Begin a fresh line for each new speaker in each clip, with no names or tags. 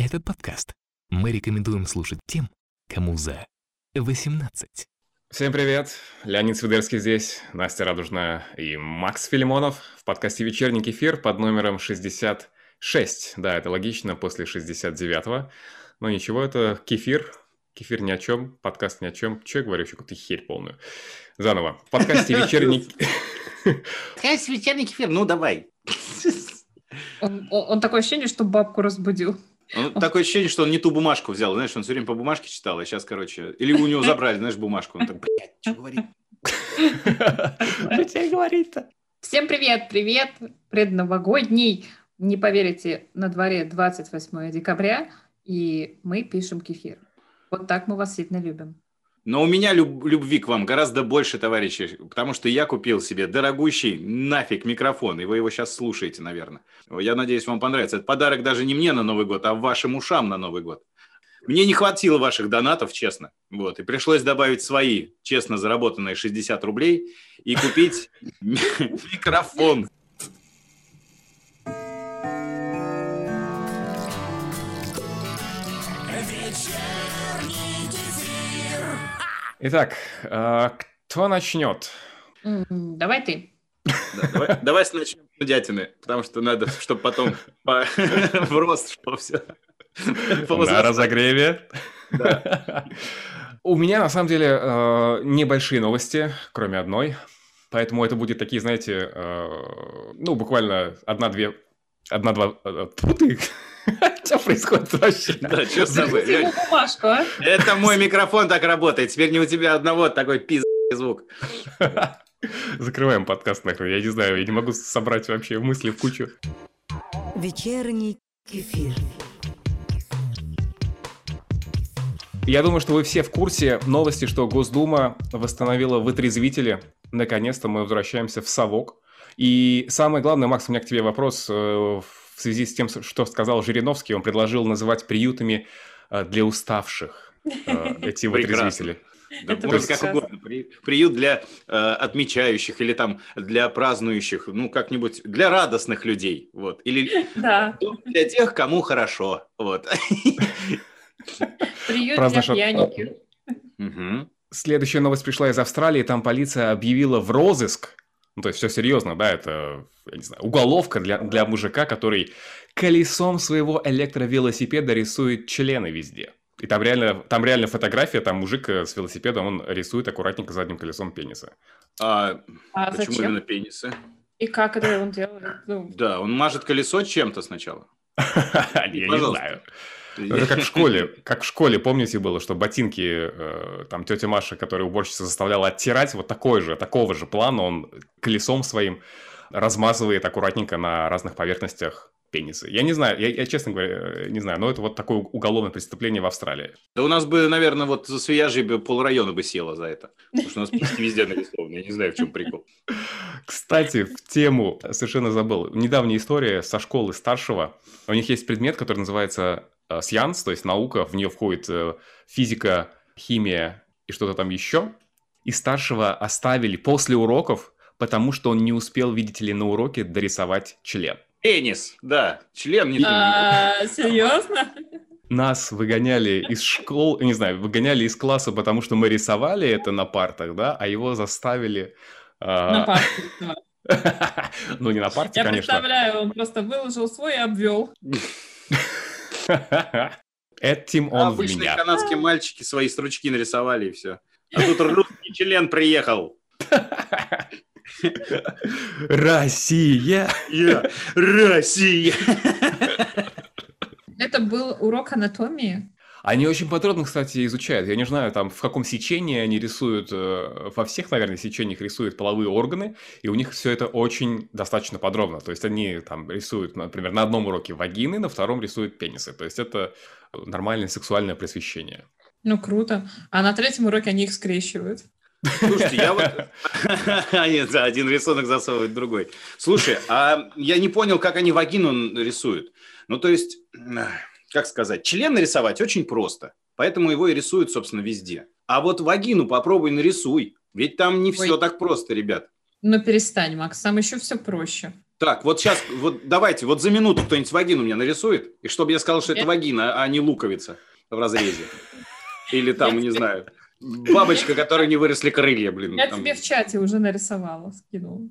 Этот подкаст мы рекомендуем слушать тем, кому за 18.
Всем привет, Леонид Свидерский здесь, Настя Радужная и Макс Филимонов в подкасте «Вечерний кефир» под номером 66. Да, это логично, после 69-го. Но ничего, это кефир, кефир ни о чем, подкаст ни о чем. Че я говорю, еще какую-то херь полную. Заново. В подкасте «Вечерний...»
Подкаст «Вечерний кефир», ну давай.
Он, он, он такое ощущение, что бабку разбудил.
Он, такое ощущение, что он не ту бумажку взял. Знаешь, он все время по бумажке читал, а сейчас, короче... Или у него забрали, знаешь, бумажку. Он так, блядь, что говорит?
Что тебе говорить-то? Всем привет, привет, предновогодний. Не поверите, на дворе 28 декабря, и мы пишем кефир. Вот так мы вас сильно любим.
Но у меня люб- любви к вам гораздо больше, товарищи, потому что я купил себе дорогущий нафиг микрофон, и вы его сейчас слушаете, наверное. Я надеюсь, вам понравится. Это подарок даже не мне на Новый год, а вашим ушам на Новый год. Мне не хватило ваших донатов, честно. Вот, и пришлось добавить свои честно заработанные 60 рублей и купить микрофон.
Итак, э, кто начнет?
Давай ты.
Да, давай, начнем с нудятины, потому что надо, чтобы потом по- в рост шло все.
На разогреве. У меня, на самом деле, э, небольшие новости, кроме одной. Поэтому это будет такие, знаете, э, ну, буквально одна-две... Одна-два... ты! Что происходит вообще?
Да, что с тобой?
Бумажку, а?
Это мой микрофон так работает. Теперь не у тебя одного такой пиздный звук.
Закрываем подкаст нахрен. Я не знаю, я не могу собрать вообще мысли в кучу.
Вечерний кефир.
Я думаю, что вы все в курсе новости, что Госдума восстановила вытрезвители. Наконец-то мы возвращаемся в совок. И самое главное, Макс, у меня к тебе вопрос э, в связи с тем, что сказал Жириновский. Он предложил называть приютами э, для уставших э, эти вытрезвители.
Да,
Это
может, как угодно. При- приют для э, отмечающих или там для празднующих, ну, как-нибудь для радостных людей. Вот. Или
Да,
для тех, кому хорошо. Вот.
приют
Праздно
для пьяненьких.
Мгм.
Следующая новость пришла из Австралии. Там полиция объявила в розыск. Ну, то есть все серьезно, да, это, я не знаю, уголовка для, для мужика, который колесом своего электровелосипеда рисует члены везде. И там реально, там реально фотография, там мужик э, с велосипедом, он рисует аккуратненько задним колесом пениса.
А
А
почему
зачем?
именно пенисы?
И как это он делает? Ну,
Да, он мажет колесо чем-то сначала.
Я не знаю. Это как в школе. Как в школе, помните, было, что ботинки, э, там, тетя Маша, которая уборщица заставляла оттирать, вот такой же, такого же плана он колесом своим размазывает аккуратненько на разных поверхностях пенисы. Я не знаю, я, я, честно говоря, э, не знаю, но это вот такое уголовное преступление в Австралии.
Да у нас бы, наверное, вот за Свияжей бы полрайона бы село за это. Потому что у нас везде нарисованы. Я не знаю, в чем прикол.
Кстати, в тему совершенно забыл. Недавняя история со школы старшего. У них есть предмет, который называется э, сcience, то есть наука. В нее входит э, физика, химия и что-то там еще. И старшего оставили после уроков, потому что он не успел, видите ли, на уроке дорисовать член.
Пенис, да. Член не
а, серьезно?
Нас выгоняли из школ, не знаю, выгоняли из класса, потому что мы рисовали это на партах, да, а его заставили... а,
На парке.
Ну, не на парте,
Я
конечно.
представляю, он просто выложил свой и обвел.
Этим он в
Обычные
меня.
канадские мальчики свои стручки нарисовали и все. А тут русский член приехал.
Россия!
Россия.
Это был урок анатомии.
Они очень подробно, кстати, изучают. Я не знаю, там в каком сечении они рисуют, э, во всех, наверное, сечениях рисуют половые органы, и у них все это очень достаточно подробно. То есть они там рисуют, например, на одном уроке вагины, на втором рисуют пенисы. То есть это нормальное сексуальное просвещение.
Ну, круто. А на третьем уроке они их скрещивают.
Слушайте, я вот... Нет, да, один рисунок засовывает другой. Слушай, а я не понял, как они вагину рисуют. Ну, то есть, как сказать, член нарисовать очень просто. Поэтому его и рисуют, собственно, везде. А вот вагину попробуй нарисуй. Ведь там не все
Ой.
так просто, ребят.
Ну, перестань, Макс, там еще все проще.
Так, вот сейчас, вот давайте, вот за минуту кто-нибудь вагину мне нарисует, и чтобы я сказал, что это вагина, а не луковица в разрезе. Или там, не знаю, бабочка, которой не выросли крылья, блин.
Я тебе в чате уже нарисовала, скинула.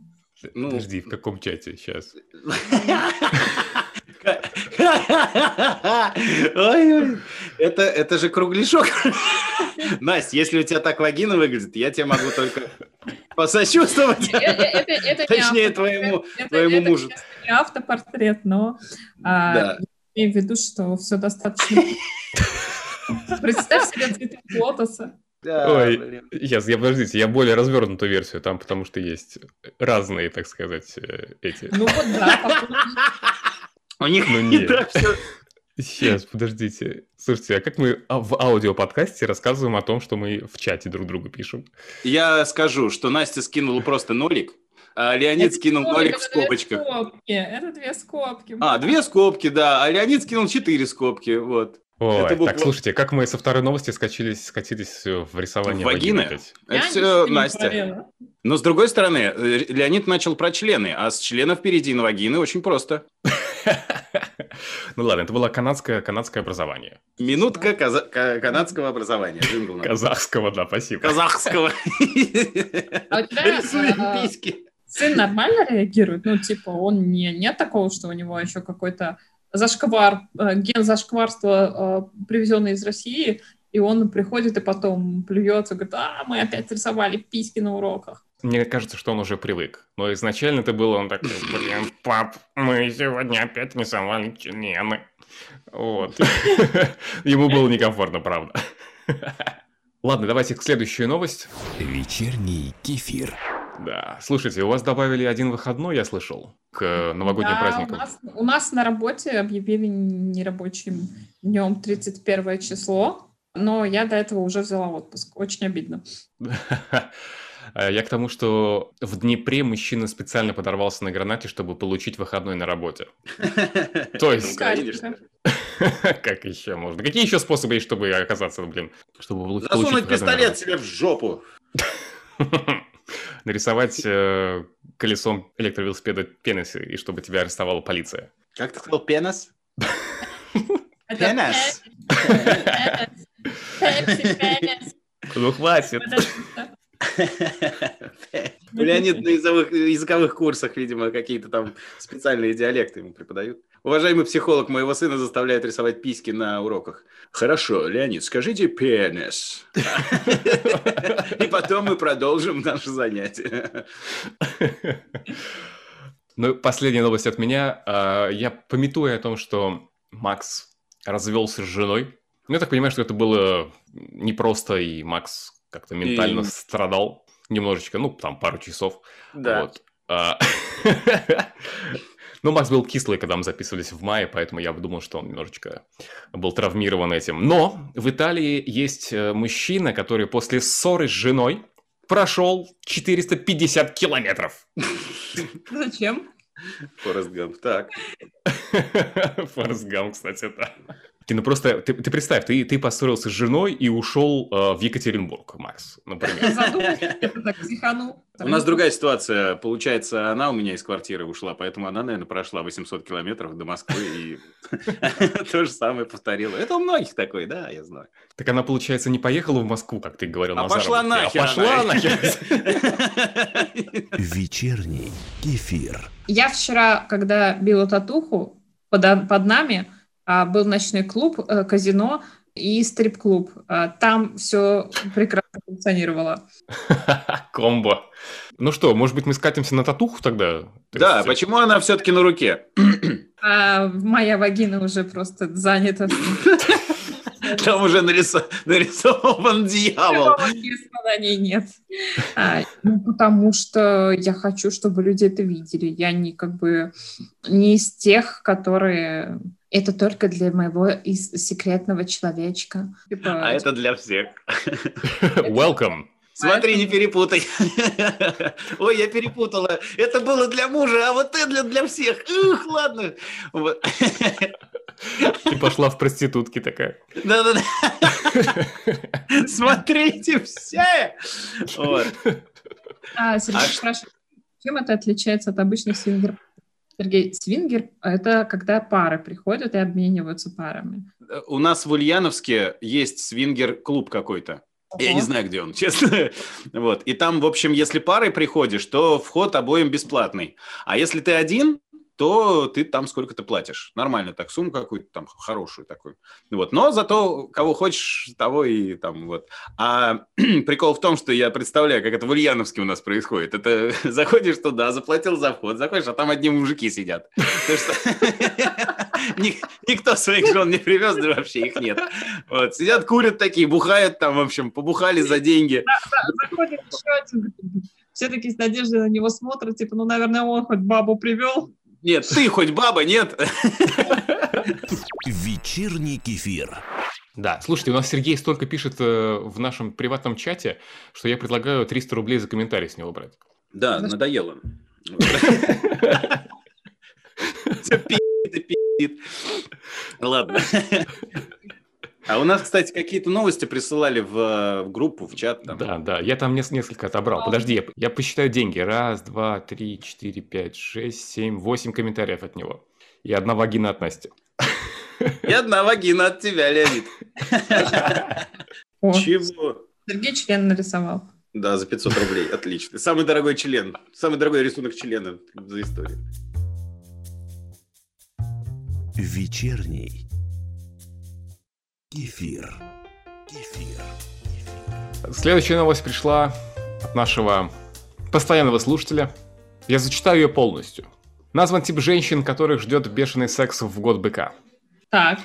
Ну... Подожди, в каком чате сейчас?
Ой, это, это же кругляшок. Настя, если у тебя так вагина выглядит, я тебе могу только посочувствовать. Точнее, твоему, твоему мужу.
не автопортрет, но а, имею в виду, что все достаточно... Представь себе цветы лотоса.
Да, Ой, сейчас, я подождите, я более развернутую версию там, потому что есть разные, так сказать, э, эти.
Ну вот да,
у них ну, не так все.
Сейчас, подождите. Слушайте, а как мы в аудиоподкасте рассказываем о том, что мы в чате друг другу пишем?
Я скажу, что Настя скинула просто нолик, а Леонид это скинул скобки, нолик в скобочках.
Две скобки. Это две скобки.
А, две скобки, да. А Леонид скинул четыре скобки, вот.
Ой, это буква... так, слушайте, как мы со второй новости скачились, скатились в рисование
вагины. вагины это все Настя. Но с другой стороны, э, Леонид начал про члены, а с членов впереди на вагины очень просто.
Ну ладно, это было канадское, канадское образование.
Минутка каза- канадского образования.
Казахского, да, спасибо.
Казахского.
А у тебя э, сын нормально реагирует? Ну, типа, он не, нет такого, что у него еще какой-то зашквар, э, ген зашкварства, э, привезенный из России, и он приходит и потом плюется, говорит, а, мы опять рисовали письки на уроках.
Мне кажется, что он уже привык. Но изначально это было, он такой, блин, пап, мы сегодня опять рисовали члены. Вот. Ему было некомфортно, правда. Ладно, давайте к следующей новость.
Вечерний кефир.
Да. Слушайте, у вас добавили один выходной, я слышал, к новогодним да, праздникам.
У нас, у нас на работе объявили нерабочим днем 31 число, но я до этого уже взяла отпуск. Очень обидно.
Я к тому, что в Днепре мужчина специально подорвался на гранате, чтобы получить выходной на работе. То есть... Как еще можно? Какие еще способы есть, чтобы оказаться, блин, чтобы
получить Засунуть пистолет себе в жопу.
нарисовать э, колесом электровелосипеда пенис, и чтобы тебя арестовала полиция.
Как ты сказал, пенис? Пенис?
Ну, хватит.
Леонид на языковых курсах, видимо, какие-то там специальные диалекты ему преподают. Уважаемый психолог моего сына заставляет рисовать письки на уроках. Хорошо, Леонид, скажите пенис. И потом мы продолжим наше занятие.
Ну, последняя новость от меня. А, я пометую о том, что Макс развелся с женой. Ну, я так понимаю, что это было непросто, и Макс как-то ментально и... страдал немножечко, ну, там, пару часов.
Да. Вот. А,
ну, Макс был кислый, когда мы записывались в мае, поэтому я думал, что он немножечко был травмирован этим. Но в Италии есть э, мужчина, который после ссоры с женой прошел 450 километров.
Зачем?
Форест Гамп, так.
Форест Гамп, кстати, да. Ты, ну просто, ты, ты представь, ты, ты поссорился с женой и ушел э, в Екатеринбург, Макс, например.
У нас другая ситуация. Получается, она у меня из квартиры ушла, поэтому она, наверное, прошла 800 километров до Москвы и то же самое повторила. Это у многих такое, да, я знаю.
Так она, получается, не поехала в Москву, как ты говорил,
а пошла нахер.
А пошла нахер.
Вечерний кефир.
Я вчера, когда била татуху под, под нами, а, был ночной клуб, э, казино и стрип-клуб. А, там все прекрасно функционировало.
Комбо. Ну что, может быть, мы скатимся на татуху тогда?
Да, почему она все-таки на руке?
А, моя вагина уже просто занята.
Там уже нарисован дьявол.
на ней нет. А, ну, потому что я хочу, чтобы люди это видели. Я не как бы не из тех, которые это только для моего из секретного человечка.
Типа... А это для всех.
Welcome.
Смотри, не перепутай. Ой, я перепутала. Это было для мужа, а вот это для, всех. Ух, ладно. Вот.
И пошла в проститутки такая.
Да-да-да. Смотрите все. Вот.
А, Сергей а спрашивает, чем это отличается от обычных свингер Сергей, свингер — это когда пары приходят и обмениваются парами.
У нас в Ульяновске есть свингер-клуб какой-то. Я не знаю, где он, честно. Вот. И там, в общем, если парой приходишь, то вход обоим бесплатный. А если ты один, то ты там сколько-то платишь. Нормально так, сумму какую-то там хорошую такую. Вот. Но зато кого хочешь, того и там вот. А прикол в том, что я представляю, как это в Ульяновске у нас происходит. Это заходишь туда, заплатил за вход, заходишь, а там одни мужики сидят. Никто своих жен не привез, да вообще их нет. Вот. Сидят, курят такие, бухают там, в общем, побухали за деньги.
Заходит еще один, все таки с надеждой на него смотрят, типа, ну, наверное, он хоть бабу привел.
Нет, ты хоть баба, нет?
Вечерний кефир.
Да, слушайте, у нас Сергей столько пишет э, в нашем приватном чате, что я предлагаю 300 рублей за комментарий с него брать.
Да, надоело. Все пи***т и Ладно. А у нас, кстати, какие-то новости присылали в, э, в группу, в чат. Там.
Да, да, я там несколько отобрал. Подожди, я, я посчитаю деньги. Раз, два, три, четыре, пять, шесть, семь, восемь комментариев от него. И одна вагина от Насти.
И одна вагина от тебя, Леонид. Чего?
Сергей член нарисовал.
Да, за 500 рублей. Отлично. Самый дорогой член. Самый дорогой рисунок члена за историю.
Вечерний Кефир.
Кефир. Следующая новость пришла от нашего постоянного слушателя. Я зачитаю ее полностью. Назван тип женщин, которых ждет бешеный секс в год быка.
Так.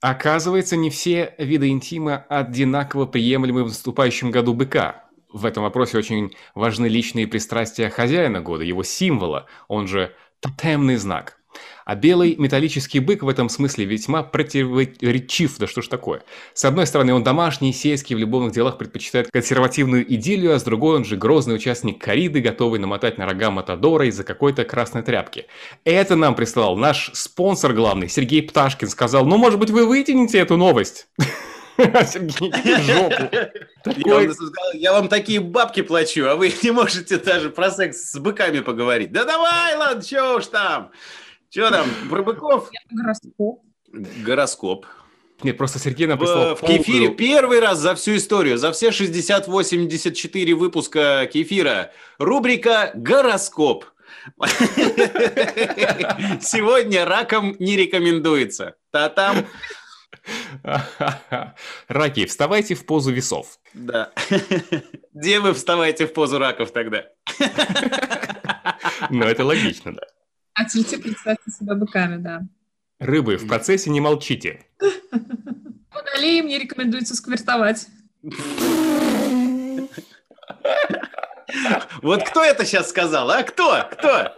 Оказывается, не все виды интима одинаково приемлемы в наступающем году быка. В этом вопросе очень важны личные пристрастия хозяина года, его символа, он же тотемный знак – а белый металлический бык в этом смысле весьма противоречив. Да что ж такое? С одной стороны, он домашний, сельский, в любовных делах предпочитает консервативную идиллию, а с другой он же грозный участник кориды, готовый намотать на рога Матадора из-за какой-то красной тряпки. Это нам прислал наш спонсор главный, Сергей Пташкин, сказал, ну, может быть, вы вытяните эту новость?
Сергей. Я вам такие бабки плачу, а вы не можете даже про секс с быками поговорить. Да давай, ладно, что уж там. Что там, про быков?
Гороскоп.
Гороскоп.
Нет, просто Сергей написал...
В, в кефире первый раз за всю историю, за все 60-84 выпуска кефира, рубрика «Гороскоп». Сегодня раком не рекомендуется. Та там...
Раки, вставайте в позу весов.
Да. Где вы вставайте в позу раков тогда?
Ну, это логично, да.
А тельцы представьте себя быками, да.
Рыбы, в процессе не молчите.
Водолеям не рекомендуется сквертовать.
Вот кто это сейчас сказал, а? Кто? Кто?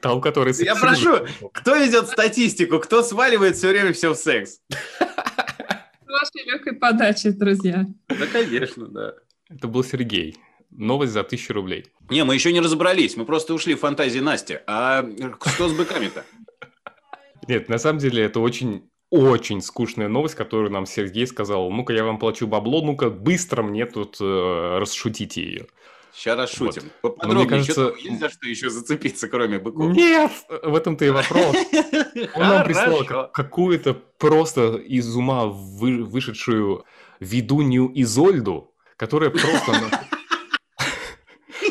Там, который...
Я прошу, кто ведет статистику, кто сваливает все время все в секс?
Вашей легкой подачи, друзья.
Да, конечно, да.
Это был Сергей. Новость за тысячу рублей.
Не, мы еще не разобрались. Мы просто ушли в фантазии Насти. А что с быками-то?
Нет, на самом деле это очень очень скучная новость, которую нам Сергей сказал. Ну-ка, я вам плачу бабло, ну-ка, быстро мне тут э, расшутите ее.
Сейчас расшутим. Вот. Поподробнее, мне кажется... что есть за что еще зацепиться, кроме быков?
Нет, в этом-то и вопрос. Он нам прислал какую-то просто из ума вышедшую ведунью Изольду, которая просто...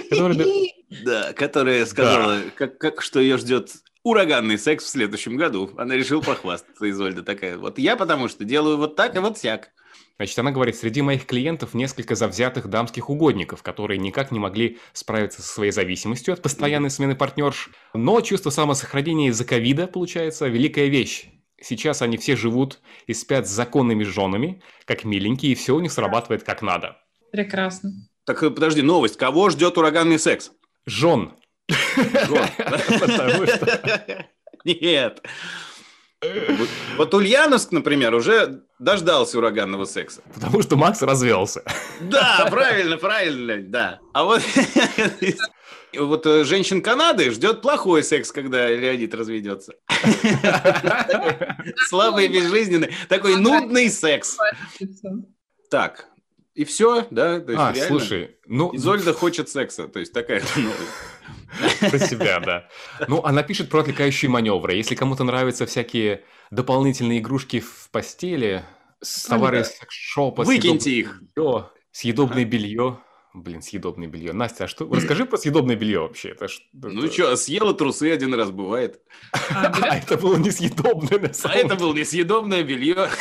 Да, которая сказала, как, как, что ее ждет ураганный секс в следующем году. Она решила похвастаться, Изольда такая. Вот я потому что делаю вот так и вот сяк.
Значит, она говорит, среди моих клиентов несколько завзятых дамских угодников, которые никак не могли справиться со своей зависимостью от постоянной смены партнерш. Но чувство самосохранения из-за ковида, получается, великая вещь. Сейчас они все живут и спят с законными женами, как миленькие, и все у них срабатывает как надо.
Прекрасно.
Так э, подожди, новость. Кого ждет ураганный секс?
Жен.
Нет. Вот Ульяновск, например, уже дождался ураганного секса.
Потому что Макс развелся.
Да, правильно, правильно, да. А вот вот э, женщин Канады ждет плохой секс, когда Леонид разведется. Слабый и безжизненный. Такой нудный секс. Так, И все, да? То есть
А,
реально
слушай, ну...
Изольда хочет секса, то есть такая новость.
Про себя, да. Ну, она пишет про отвлекающие маневры. Если кому-то нравятся всякие дополнительные игрушки в постели, товары из секс-шопа,
Выкиньте их.
съедобное белье. Блин, съедобное белье. Настя, а что? Расскажи про съедобное белье вообще. Это ж-
Ну что, съела трусы один раз, бывает.
А,
А это было несъедобное на
А
самом
это было несъедобное белье.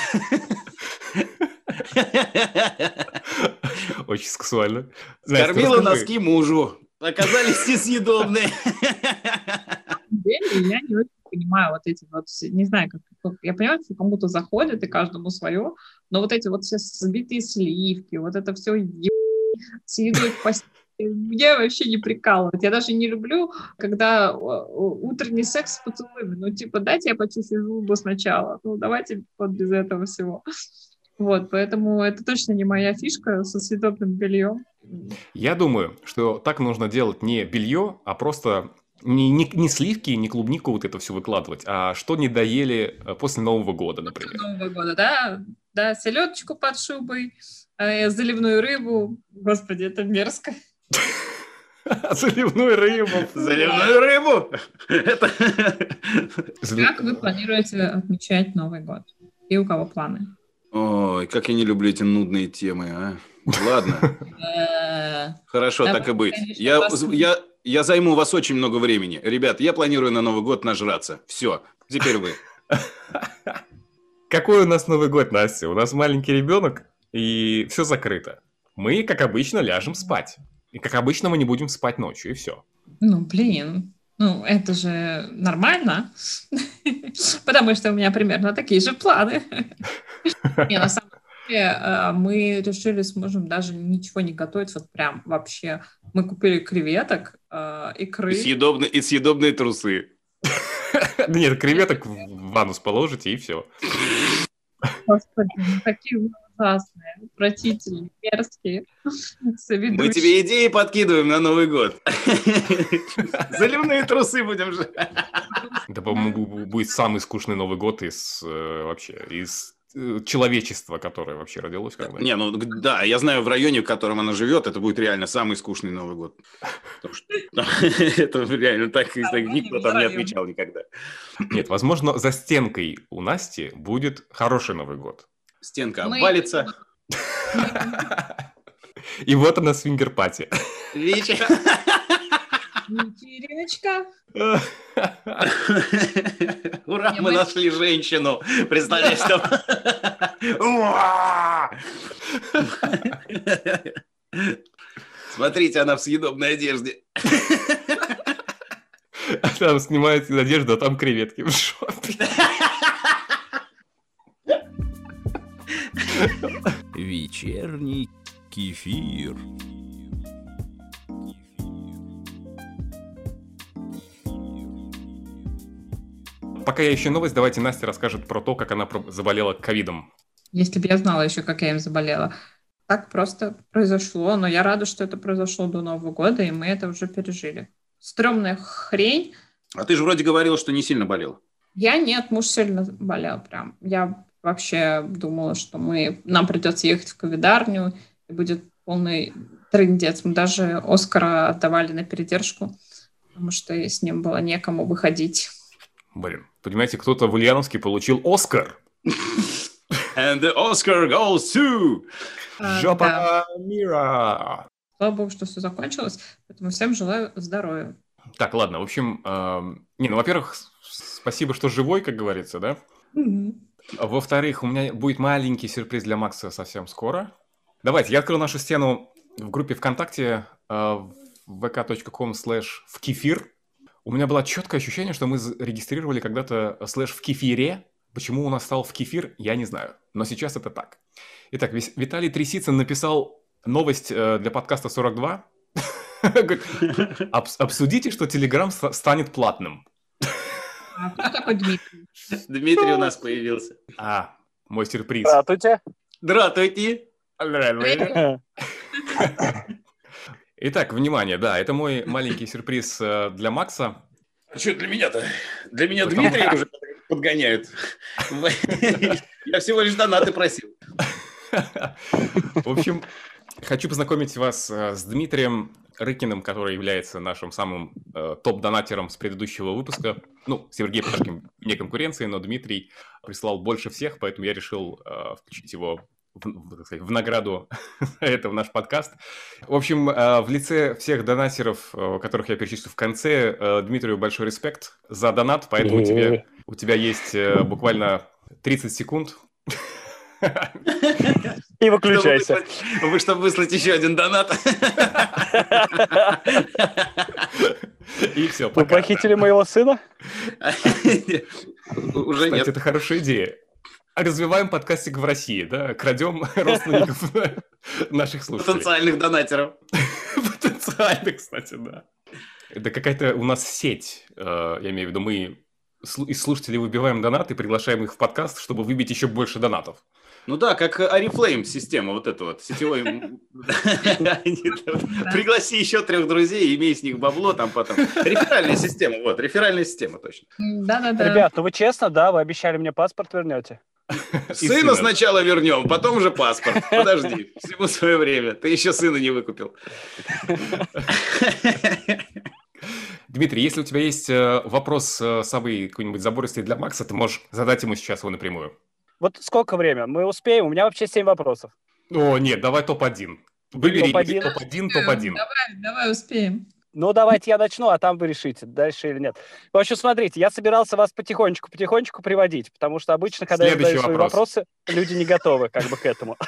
Очень сексуально. Настя,
Кормила
расскажи.
носки мужу. Оказались несъедобные.
самом деле я не очень понимаю вот эти вот, все- не знаю, как, как- я понимаю, что кому-то заходит и каждому свое, но вот эти вот все сбитые сливки, вот это все с едой в постели, меня вообще не прикалывает. Я даже не люблю, когда утренний секс с поцелуями. Ну, типа, дайте я почищу зубы сначала. Ну, давайте вот без этого всего. Вот, поэтому это точно не моя фишка со съедобным бельем.
Я думаю, что так нужно делать не белье, а просто не, не, не сливки, не клубнику вот это все выкладывать, а что не доели э, после Нового года, например.
Нового года, да? Да, селедочку под шубой, э, заливную рыбу. Господи, это мерзко.
Заливную рыбу.
Заливную рыбу. Это...
Как вы планируете отмечать Новый год? И у кого планы?
Ой, как я не люблю эти нудные темы, а. Ладно, хорошо, так и быть. Я, я, я займу у вас очень много времени. Ребят, я планирую на Новый год нажраться. Все, теперь вы.
Какой у нас Новый год, Настя? У нас маленький ребенок, и все закрыто. Мы, как обычно, ляжем спать. И, как обычно, мы не будем спать ночью, и все.
Ну, блин, ну это же нормально, потому что у меня примерно такие же планы. Не, на самом деле, э, мы решили с мужем даже ничего не готовить, вот прям вообще. Мы купили креветок,
И
икры.
съедобные, и съедобные трусы.
Нет, креветок в анус положите, и все.
Господи, ну такие вы ужасные, отвратительные, мерзкие.
Мы тебе идеи подкидываем на Новый год. Заливные трусы будем же.
Это, по-моему, бу- будет самый скучный Новый год из э, вообще из э, человечества, которое вообще родилось когда
Не, ну да, я знаю в районе, в котором она живет, это будет реально самый скучный Новый год. Потому что это реально так, так никто там не отмечал никогда.
Нет, возможно, за стенкой у Насти будет хороший Новый год.
Стенка
Мы-
обвалится.
И вот она свингер-пати.
Вечериночка.
Ура, мы нашли женщину. Представляешь, там... Смотрите, она в съедобной одежде.
Там снимает одежду, а там креветки в шопе.
Вечерний кефир.
Пока я ищу новость, давайте Настя расскажет про то, как она заболела ковидом.
Если бы я знала еще, как я им заболела. Так просто произошло, но я рада, что это произошло до Нового года, и мы это уже пережили. Стремная хрень.
А ты же вроде говорил, что не сильно болел.
Я нет, муж сильно болел прям. Я вообще думала, что мы, нам придется ехать в ковидарню, и будет полный трындец. Мы даже Оскара отдавали на передержку, потому что с ним было некому выходить.
Блин, понимаете, кто-то в Ульяновске получил Оскар.
And the Oscar goes to...
А, да.
Жопа мира.
Слава богу, что все закончилось, поэтому всем желаю здоровья.
Так, ладно, в общем, эм, не, ну, во-первых, спасибо, что живой, как говорится, да?
Мгм.
Во-вторых, у меня будет маленький сюрприз для Макса совсем скоро. Давайте, я открою нашу стену в группе ВКонтакте э, vk.com slash в кефир. У меня было четкое ощущение, что мы зарегистрировали когда-то слэш в кефире. Почему у нас стал в кефир, я не знаю. Но сейчас это так. Итак, Виталий Трисицын написал новость э, для подкаста 42. Говорит, «Обс- Обсудите, что Телеграм ста- станет платным.
А кто такой Дмитрий?
Дмитрий у нас появился.
А, мой сюрприз.
Здравствуйте.
Здравствуйте.
Итак, внимание, да, это мой маленький сюрприз э, для Макса.
А что для меня-то? Для меня
Потому-
Дмитрия уже подгоняют. Я всего лишь донаты просил.
В общем, хочу познакомить вас э, с Дмитрием Рыкиным, который является нашим самым э, топ-донатером с предыдущего выпуска. Ну, Сергей Пташкин вне конкуренции, но Дмитрий прислал больше всех, поэтому я решил э, включить его в, сказать, в награду это в наш подкаст. В общем, э, в лице всех донатеров, э, которых я перечислю в конце, э, Дмитрию большой респект за донат, поэтому у тебя, у тебя есть буквально 30 секунд.
И выключайся.
Вы, чтобы выслать еще один донат.
И все,
Вы похитили моего сына?
Уже нет. это хорошая идея развиваем подкастик в России, да, крадем родственников наших слушателей.
Потенциальных донатеров.
Потенциальных, кстати, да. Это какая-то у нас сеть, э, я имею в виду, мы из слушателей выбиваем донаты, приглашаем их в подкаст, чтобы выбить еще больше донатов.
Ну да, как Арифлейм система вот эта вот, сетевой. Пригласи еще трех друзей, имей с них бабло там потом. Реферальная система, вот, реферальная система точно.
Да-да-да. Ребят, ну вы честно, да, вы обещали мне паспорт вернете?
Сына сначала вернем, потом уже паспорт. Подожди, всему свое время. Ты еще сына не выкупил.
Дмитрий, если у тебя есть э, вопрос э, самый какой-нибудь забористый для Макса, ты можешь задать ему сейчас его напрямую.
Вот сколько время? Мы успеем? У меня вообще 7 вопросов.
О, нет, давай топ-1. Выбери топ-1, топ-1. Топ
давай, давай успеем.
Ну, давайте я начну, а там вы решите, дальше или нет. В общем, смотрите, я собирался вас потихонечку-потихонечку приводить, потому что обычно, когда Следующий я задаю свои вопросы, люди не готовы как бы к этому.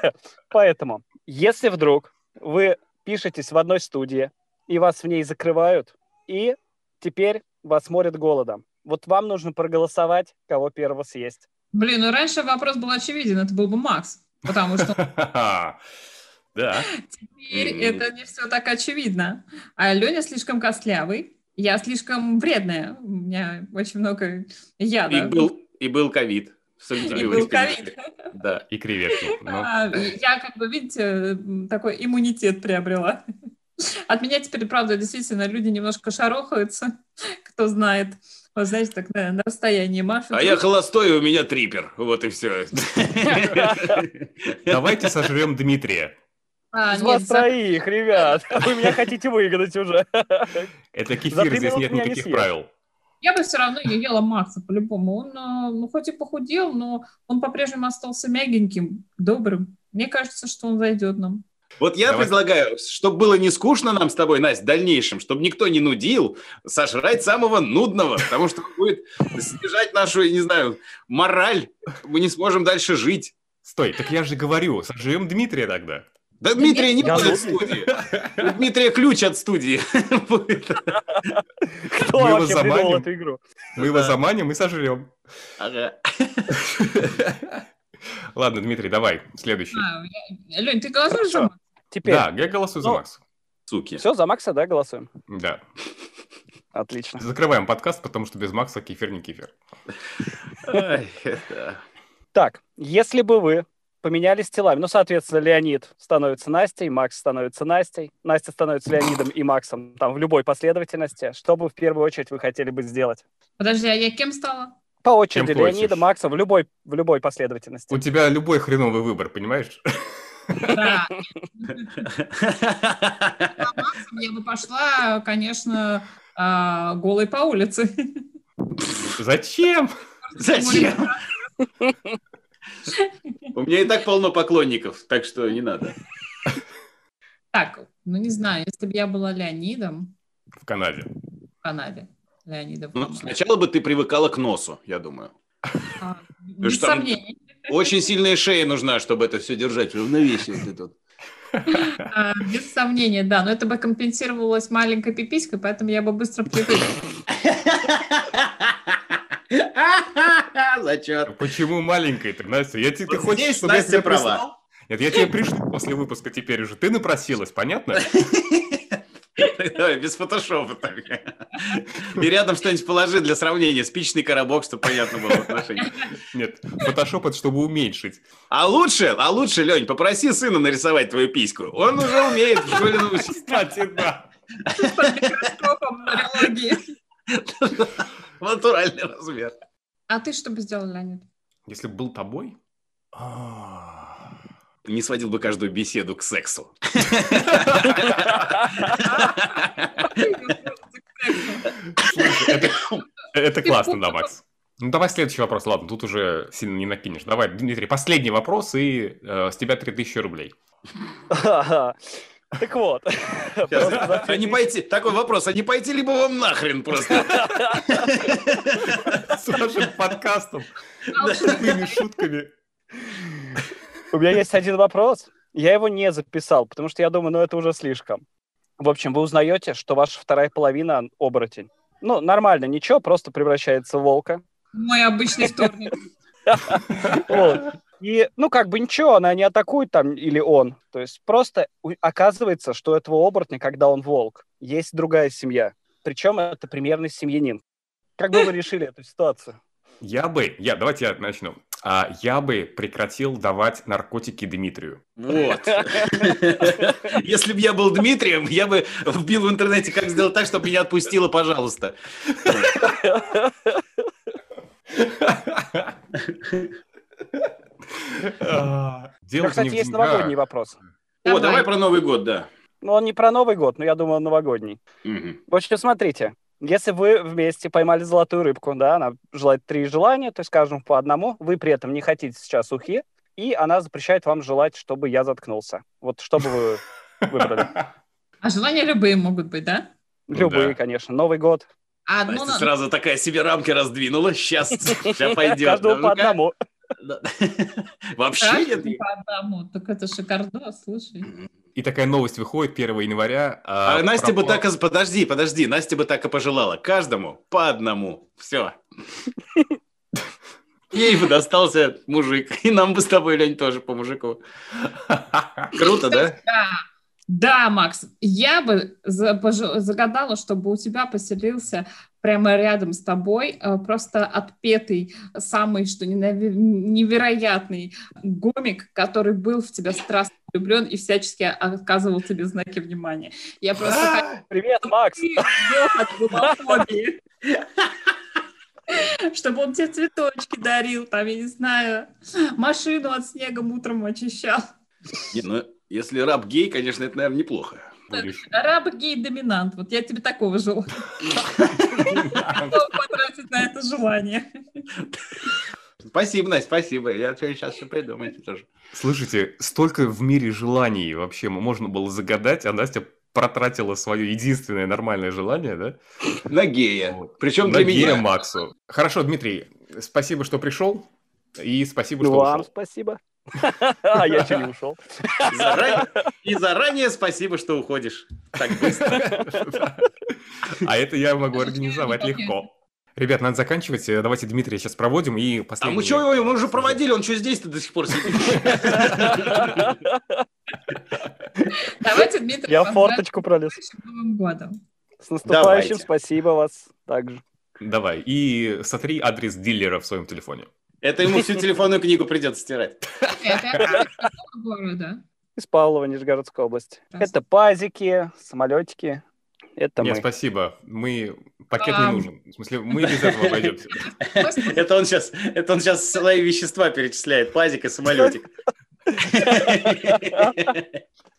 Поэтому, если вдруг вы пишетесь в одной студии, и вас в ней закрывают, и теперь вас морят голодом, вот вам нужно проголосовать, кого первого съесть.
Блин, ну раньше вопрос был очевиден, это был бы Макс, потому что...
Да.
Теперь mm. это не все так очевидно. А Леня слишком костлявый, я слишком вредная, у меня очень много яда.
И был, и был ковид.
И был ковид.
Да, и креветки.
Ну. А, я, как бы, видите, такой иммунитет приобрела. От меня теперь, правда, действительно, люди немножко шарохаются, кто знает. Вот, знаете, так на, на расстоянии машут.
А я холостой, у меня трипер. Вот и все.
Давайте сожрем Дмитрия.
А, Из нет, вас за... троих, ребят. Вы меня хотите выгнать уже.
Это кефир, здесь нет никаких не правил.
Я бы все равно не ела Макса по-любому. Он, э, ну, хоть и похудел, но он по-прежнему остался мягеньким, добрым. Мне кажется, что он зайдет нам.
Вот я Давай. предлагаю, чтобы было не скучно нам с тобой, Настя, в дальнейшем, чтобы никто не нудил, сожрать самого нудного, потому что будет снижать нашу, не знаю, мораль. Мы не сможем дальше жить.
Стой, так я же говорю, сожрем Дмитрия тогда.
Да Дмитрия не будет в студии. У Дмитрия ключ от студии.
Кто мы вообще придумал эту игру?
Мы его заманим и сожрем. Ладно, Дмитрий, давай, следующий. А,
Лень, ты голосуешь за Макса?
Теперь.
Да, я голосую за ну, Макса.
Суки.
Все, за Макса, да, голосуем?
Да.
Отлично.
Закрываем подкаст, потому что без Макса кефир не кефир.
Так, если бы вы поменялись телами. Ну, соответственно, Леонид становится Настей, Макс становится Настей, Настя становится Леонидом и Максом, там, в любой последовательности. Что бы в первую очередь вы хотели бы сделать?
Подожди, а я кем стала?
По очереди, Леонида, хочешь. Макса, в любой, в любой последовательности.
У тебя любой хреновый выбор, понимаешь? Да.
Я бы пошла, конечно, а, голой по улице.
Зачем?
Зачем? У меня и так полно поклонников, так что не надо.
Так, ну не знаю, если бы я была Леонидом...
В Канаде.
В Канаде. Леонидом.
Ну, сначала бы ты привыкала к носу, я думаю.
А, без сомнений.
Очень сильная шея нужна, чтобы это все держать в равновесии. Вот
а, без сомнения, да. Но это бы компенсировалось маленькой пиписькой, поэтому я бы быстро привыкла.
Зачет.
Почему маленькая ты, Настя? Я, ты
вот хочешь, здесь чтобы Настя я права. Прислал?
Нет, я тебе пришлю после выпуска теперь уже. Ты напросилась, понятно?
Давай, без фотошопа так. И рядом что-нибудь положи для сравнения. Спичный коробок, чтобы понятно было отношение.
Нет, фотошоп это чтобы уменьшить.
А лучше, а лучше, Лень, попроси сына нарисовать твою письку. Он уже умеет в школе научиться.
Кстати, да.
Под микроскопом
Натуральный размер.
А ты что бы сделал, Леонид?
Если бы был тобой? А,
не сводил бы каждую беседу к сексу.
Это классно, да, Макс. Ну, давай следующий вопрос. Ладно, тут уже сильно не накинешь. Давай, Дмитрий, последний вопрос, и э, с тебя 3000 рублей.
Так вот.
А не пойти, такой вопрос, а не пойти либо вам нахрен просто?
С вашим подкастом. Шутками.
У меня есть один вопрос. Я его не записал, потому что я думаю, ну это уже слишком. В общем, вы узнаете, что ваша вторая половина оборотень. Ну, нормально, ничего, просто превращается в волка.
Мой обычный вторник.
И, ну, как бы ничего, она не атакует там, или он. То есть просто оказывается, что этого оборотня, когда он волк, есть другая семья. Причем это примерный семьянин. Как бы вы решили эту ситуацию?
Я бы, я, давайте я начну. А, я бы прекратил давать наркотики Дмитрию.
Вот. Если бы я был Дмитрием, я бы вбил в интернете, как сделать так, чтобы меня отпустило, пожалуйста.
Дело, кстати, есть новогодний вопрос.
О, давай про Новый год, да.
Ну, он не про Новый год, но я думаю, он новогодний. В общем, смотрите, если вы вместе поймали золотую рыбку, да, она желает три желания, то есть, скажем, по одному, вы при этом не хотите сейчас ухи, и она запрещает вам желать, чтобы я заткнулся. Вот что бы вы выбрали?
А желания любые могут быть, да?
Любые, конечно. Новый год.
А одну Настя сразу такая себе рамки раздвинула. Сейчас, сейчас пойдет.
Каждому по одному.
Вообще нет.
по одному. Так это шикардос, слушай.
И такая новость выходит 1 января.
А, а Настя бы так... и Подожди, подожди. Настя бы так и пожелала. Каждому по одному. Все. Ей бы достался мужик. И нам бы с тобой, Лень, тоже по мужику. Круто, да?
Да. Да, Макс, я бы загадала, чтобы у тебя поселился прямо рядом с тобой э, просто отпетый, самый что невероятный гомик, который был в тебя страстно влюблен и всячески оказывал тебе знаки внимания. Я просто...
Привет, Макс!
Чтобы он тебе цветочки дарил, там, я не знаю, машину от снега утром очищал.
Не, ну, если раб гей, конечно, это, наверное, неплохо.
Раб гей-доминант. Вот я тебе такого желаю. потратить на это желание.
Спасибо, Настя, спасибо. Я сейчас все придумаю тоже.
Слушайте, столько в мире желаний вообще можно было загадать, а Настя протратила свое единственное нормальное желание, да?
На гея. Вот. Причем
На для гея меня. Максу. Хорошо, Дмитрий, спасибо, что пришел. И спасибо, что
Вам ушел. спасибо. А я еще не ушел.
И заранее спасибо, что уходишь так быстро.
А это я могу организовать легко. Ребят, надо заканчивать. Давайте Дмитрия сейчас проводим и последний...
А мы что его, мы уже проводили, он что здесь-то до сих пор сидит?
Давайте, Дмитрий,
Я форточку пролез.
Новым годом.
С наступающим, спасибо вас также.
Давай, и сотри адрес дилера в своем телефоне.
Это ему всю телефонную книгу придется стирать.
Из Павлова, Нижегородская область. Это пазики, самолетики. Это
Нет, мы. спасибо. Мы пакет не нужен. В смысле, мы без этого обойдемся.
Это он сейчас, это он сейчас свои вещества перечисляет. Пазик и самолетик.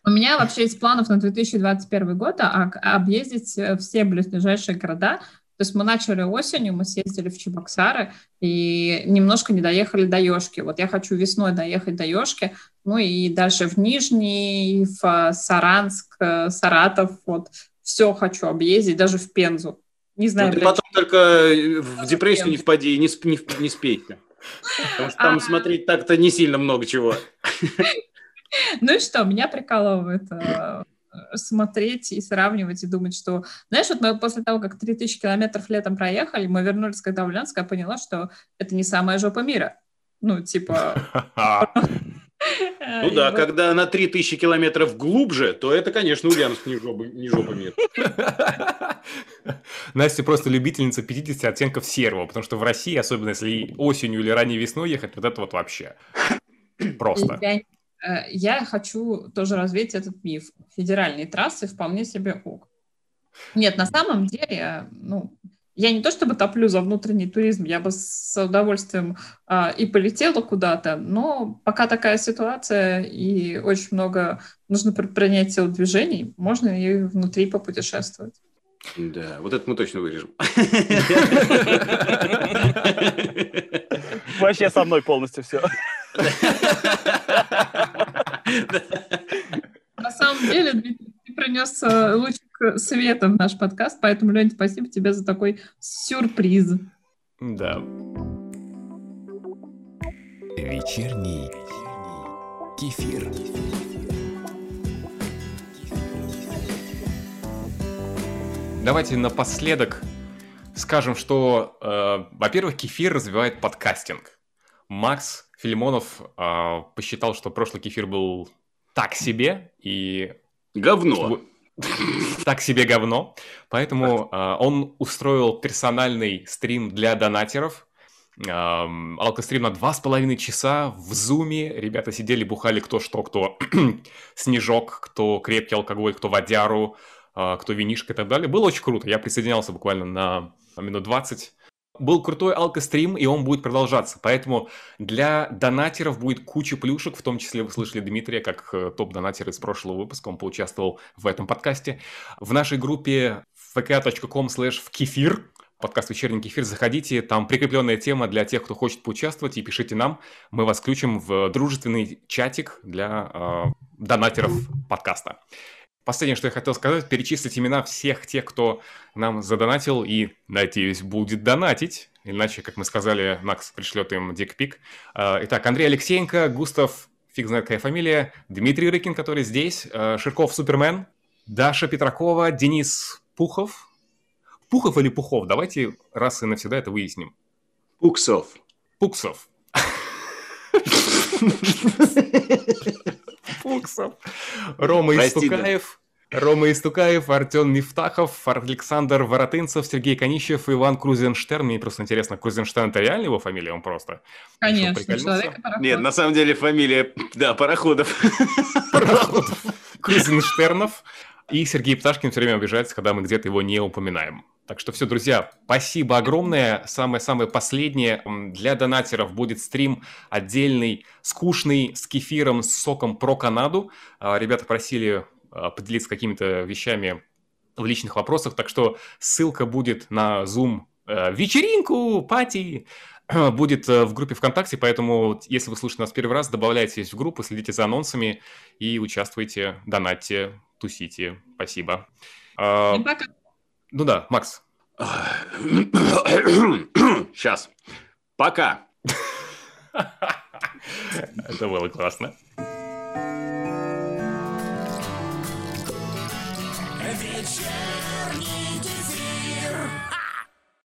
У меня вообще есть планов на 2021 год а, объездить все ближайшие города, то есть мы начали осенью, мы съездили в Чебоксары и немножко не доехали до Ёшки. Вот я хочу весной доехать до Ёшки, ну и дальше в Нижний, в Саранск, Саратов, вот все хочу объездить, даже в Пензу. Не знаю. Ну,
ты потом только в депрессию не впади, не, не, не спейте. Потому что там а... смотреть так-то не сильно много чего.
Ну и что, меня прикалывает э, смотреть и сравнивать и думать, что... Знаешь, вот мы после того, как 3000 километров летом проехали, мы вернулись, когда в Ульяновск, я поняла, что это не самая жопа мира. Ну, типа...
Ну да, когда на 3000 километров глубже, то это, конечно, Ульяновск не жопа, не жопа мира.
Настя просто любительница 50 оттенков серого, потому что в России, особенно если осенью или ранней весной ехать, вот это вот вообще просто.
Э, я хочу тоже развить этот миф. Федеральные трассы вполне себе ок. Нет, на самом деле, ну, Я не то чтобы топлю за внутренний туризм, я бы с удовольствием а, и полетела куда-то, но пока такая ситуация и очень много нужно предпринять телодвижений, можно и внутри попутешествовать.
Да, вот это мы точно вырежем.
Вообще со мной полностью все.
На самом деле, Дмитрий, ты принес э, лучик света в наш подкаст, поэтому, Лень, спасибо тебе за такой сюрприз.
Да.
Вечерний кефир.
Давайте напоследок скажем, что, э, во-первых, кефир развивает подкастинг. Макс Филимонов э, посчитал, что прошлый кефир был так себе и...
Говно.
так себе говно. Поэтому э, он устроил персональный стрим для донатеров. Э, алкострим на два с половиной часа в зуме. Ребята сидели, бухали кто что, кто снежок, кто крепкий алкоголь, кто водяру, э, кто винишка и так далее. Было очень круто. Я присоединялся буквально на минут 20 был крутой алкострим, и он будет продолжаться. Поэтому для донатеров будет куча плюшек, в том числе вы слышали Дмитрия, как э, топ-донатер из прошлого выпуска, он поучаствовал в этом подкасте. В нашей группе vk.com slash в кефир, подкаст «Вечерний кефир», заходите, там прикрепленная тема для тех, кто хочет поучаствовать, и пишите нам, мы вас включим в дружественный чатик для э, донатеров подкаста. Последнее, что я хотел сказать, перечислить имена всех тех, кто нам задонатил и, надеюсь, будет донатить. Иначе, как мы сказали, Макс пришлет им дикпик. А, итак, Андрей Алексеенко, Густав, фиг знает какая фамилия, Дмитрий Рыкин, который здесь, а, Ширков Супермен, Даша Петракова, Денис Пухов. Пухов или Пухов? Давайте раз и навсегда это выясним.
Пуксов.
Пуксов. Пуксов. Рома Истукаев. Рома Истукаев, Артем Мифтахов, Александр Воротынцев, Сергей Конищев, Иван Крузенштерн. Мне просто интересно, Крузенштерн это реально его фамилия? Он просто
Конечно,
человек Нет, на самом деле фамилия, да, Пароходов.
Пароходов. Крузенштернов. И Сергей Пташкин все время обижается, когда мы где-то его не упоминаем. Так что все, друзья, спасибо огромное. Самое-самое последнее. Для донатеров будет стрим отдельный, скучный, с кефиром, с соком про Канаду. А, ребята просили а, поделиться какими-то вещами в личных вопросах, так что ссылка будет на Zoom э, вечеринку, пати, будет э, в группе ВКонтакте, поэтому если вы слушаете нас первый раз, добавляйтесь в группу, следите за анонсами и участвуйте, донатьте, тусите. Спасибо. А, пока. Ну да, Макс.
Сейчас. Пока.
Это было классно.